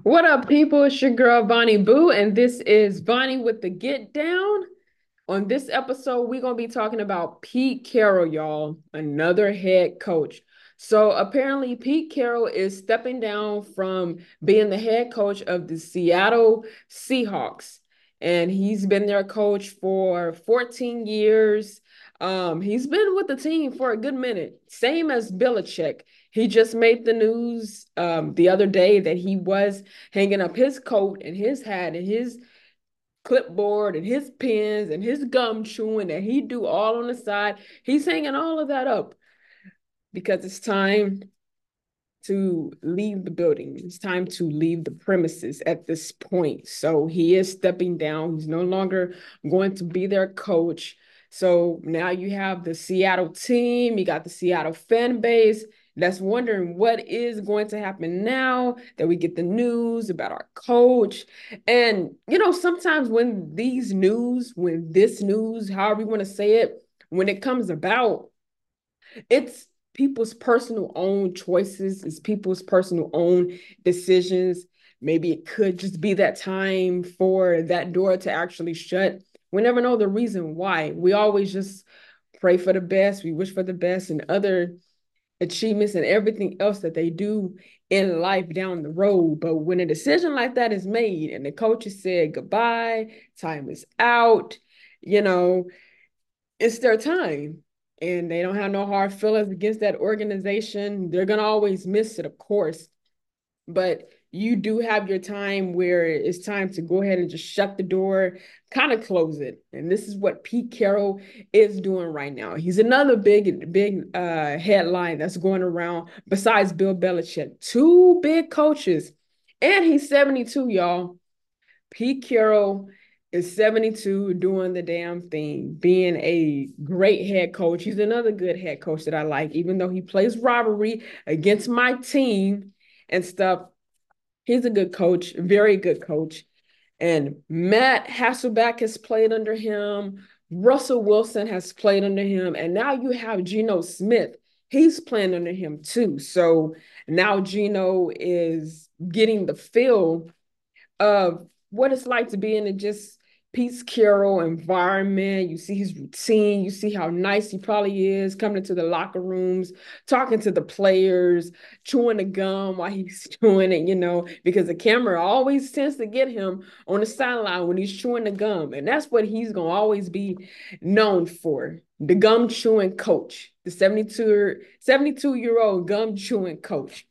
What up, people? It's your girl, Vonni Boo, and this is Vonni with the Get Down. On this episode, we're going to be talking about Pete Carroll, y'all, another head coach. So, apparently, Pete Carroll is stepping down from being the head coach of the Seattle Seahawks. And he's been their coach for 14 years. Um, he's been with the team for a good minute, same as Belichick. He just made the news um, the other day that he was hanging up his coat and his hat and his clipboard and his pens and his gum chewing that he do all on the side. He's hanging all of that up because it's time to leave the building. It's time to leave the premises at this point. So he is stepping down. He's no longer going to be their coach. So now you have the Seattle team, you got the Seattle fan base that's wondering what is going to happen now that we get the news about our coach. And, you know, sometimes when these news, when this news, however you want to say it, when it comes about, it's people's personal own choices, it's people's personal own decisions. Maybe it could just be that time for that door to actually shut. We never know the reason why. We always just pray for the best, we wish for the best, and other achievements and everything else that they do in life down the road. But when a decision like that is made and the coach has said goodbye, time is out, you know, it's their time. And they don't have no hard feelings against that organization. They're to always miss it, of course. But you do have your time where it's time to go ahead and just shut the door, kind of close it. And this is what Pete Carroll is doing right now. He's another big, big uh, headline that's going around besides Bill Belichick. Two big coaches. And he's 72, y'all. Pete Carroll is 72 doing the damn thing, being a great head coach. He's another good head coach that I like, even though he plays robbery against my team and stuff He's a good coach, very good coach. And Matt Hasselbeck has played under him. Russell Wilson has played under him. And now you have Geno Smith. He's playing under him too. So now Geno is getting the feel of what it's like to be in a just Pete Carroll environment. You see his routine. You see how nice he probably is coming into the locker rooms, talking to the players, chewing the gum while he's chewing it, you know, because the camera always tends to get him on the sideline when he's chewing the gum. And that's what he's going to always be known for the gum chewing coach, the 72, 72 year old gum chewing coach.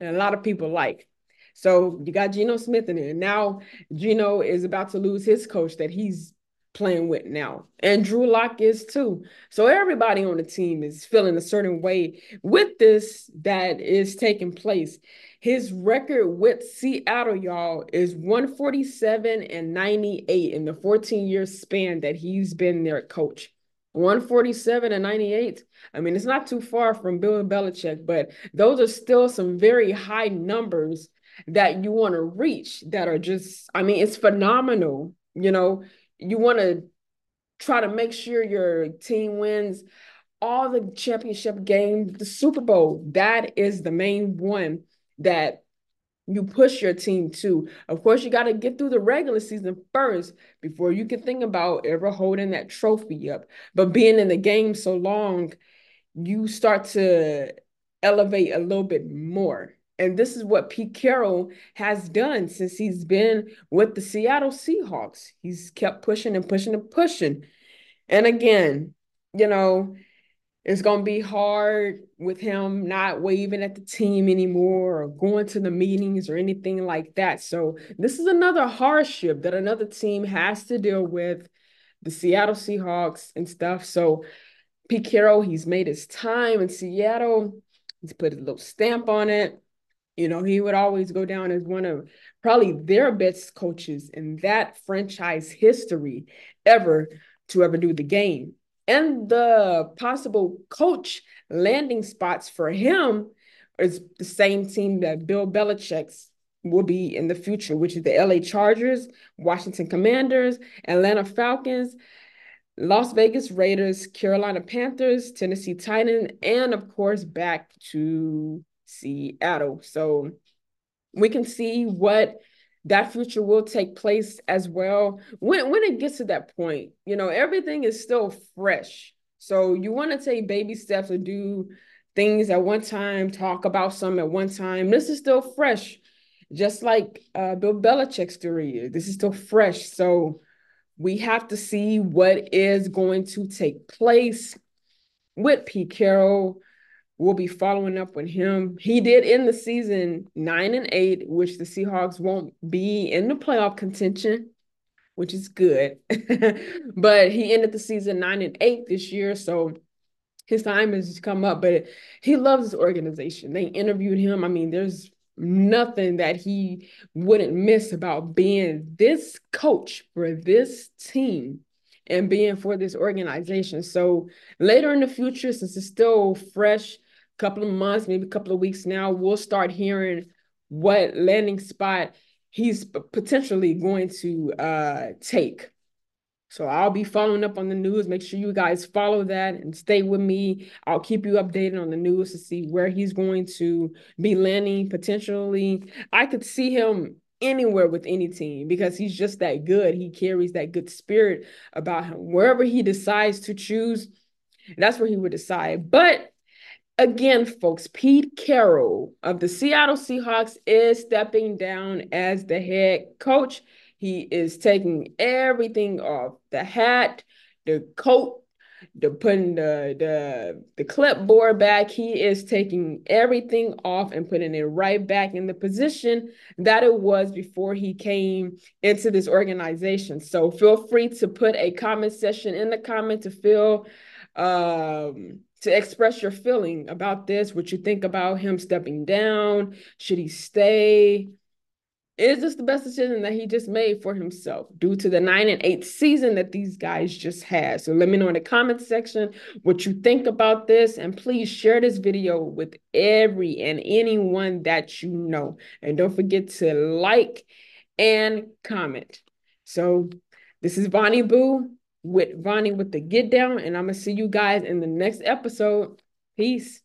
And a lot of people like. So you got Geno Smith in there. Now Geno is about to lose his coach that he's playing with now. And Drew Lock is too. So everybody on the team is feeling a certain way with this that is taking place. His record with Seattle, y'all, is 147 and 98 in the 14 year span that he's been their coach. 147 and 98. I mean, it's not too far from Bill Belichick, but those are still some very high numbers that you want to reach that are just, I mean, it's phenomenal. You know, you want to try to make sure your team wins all the championship games, the Super Bowl. That is the main one that you push your team to. Of course, you got to get through the regular season first before you can think about ever holding that trophy up. But being in the game so long, you start to elevate a little bit more. And this is what Pete Carroll has done since he's been with the Seattle Seahawks. He's kept pushing and pushing and pushing. And again, you know, it's going to be hard with him not waving at the team anymore or going to the meetings or anything like that. So, this is another hardship that another team has to deal with the Seattle Seahawks and stuff. So, Pete Carroll, he's made his time in Seattle. He's put a little stamp on it. You know, he would always go down as one of probably their best coaches in that franchise history ever to ever do the game. And the possible coach landing spots for him is the same team that Bill Belichick's will be in the future, which is the LA Chargers, Washington Commanders, Atlanta Falcons, Las Vegas Raiders, Carolina Panthers, Tennessee Titans, and of course back to Seattle. So we can see what that future will take place as well. When when it gets to that point you know everything is still fresh. So you want to take baby steps or do things at one time talk about some at one time. This is still fresh just like uh, bill belichick's story this is still fresh. So we have to see what is going to take place with pete carroll We'll be following up with him. He did end the season nine and eight, which the Seahawks won't be in the playoff contention, which is good. but he ended the season nine and eight this year. So his time has come up, but he loves his organization. They interviewed him. I mean, there's nothing that he wouldn't miss about being this coach for this team and being for this organization. So later in the future, since it's still fresh, couple of months, maybe a couple of weeks now, we'll start hearing what landing spot he's potentially going to uh, take. So I'll be following up on the news. Make sure you guys follow that and stay with me. I'll keep you updated on the news to see where he's going to be landing potentially. I could see him anywhere with any team because he's just that good. He carries that good spirit about him. Wherever he decides to choose, that's where he would decide. But again, folks, Pete Carroll of the Seattle Seahawks is stepping down as the head coach. He is taking everything off the hat, the coat, the putting the the the clipboard back. He is taking everything off and putting it right back in the position that it was before he came into this organization. So feel free to put a comment section in the comment to feel um to express your feeling about this, what you think about him stepping down. Should he stay? Is this the best decision that he just made for himself due to the nine and eight season that these guys just had? So let me know in the comment section what you think about this. And please share this video with every and anyone that you know. And don't forget to like and comment. So this is Vonni Boo with Vonni with the Get Down. And I'm going to see you guys in the next episode. Peace.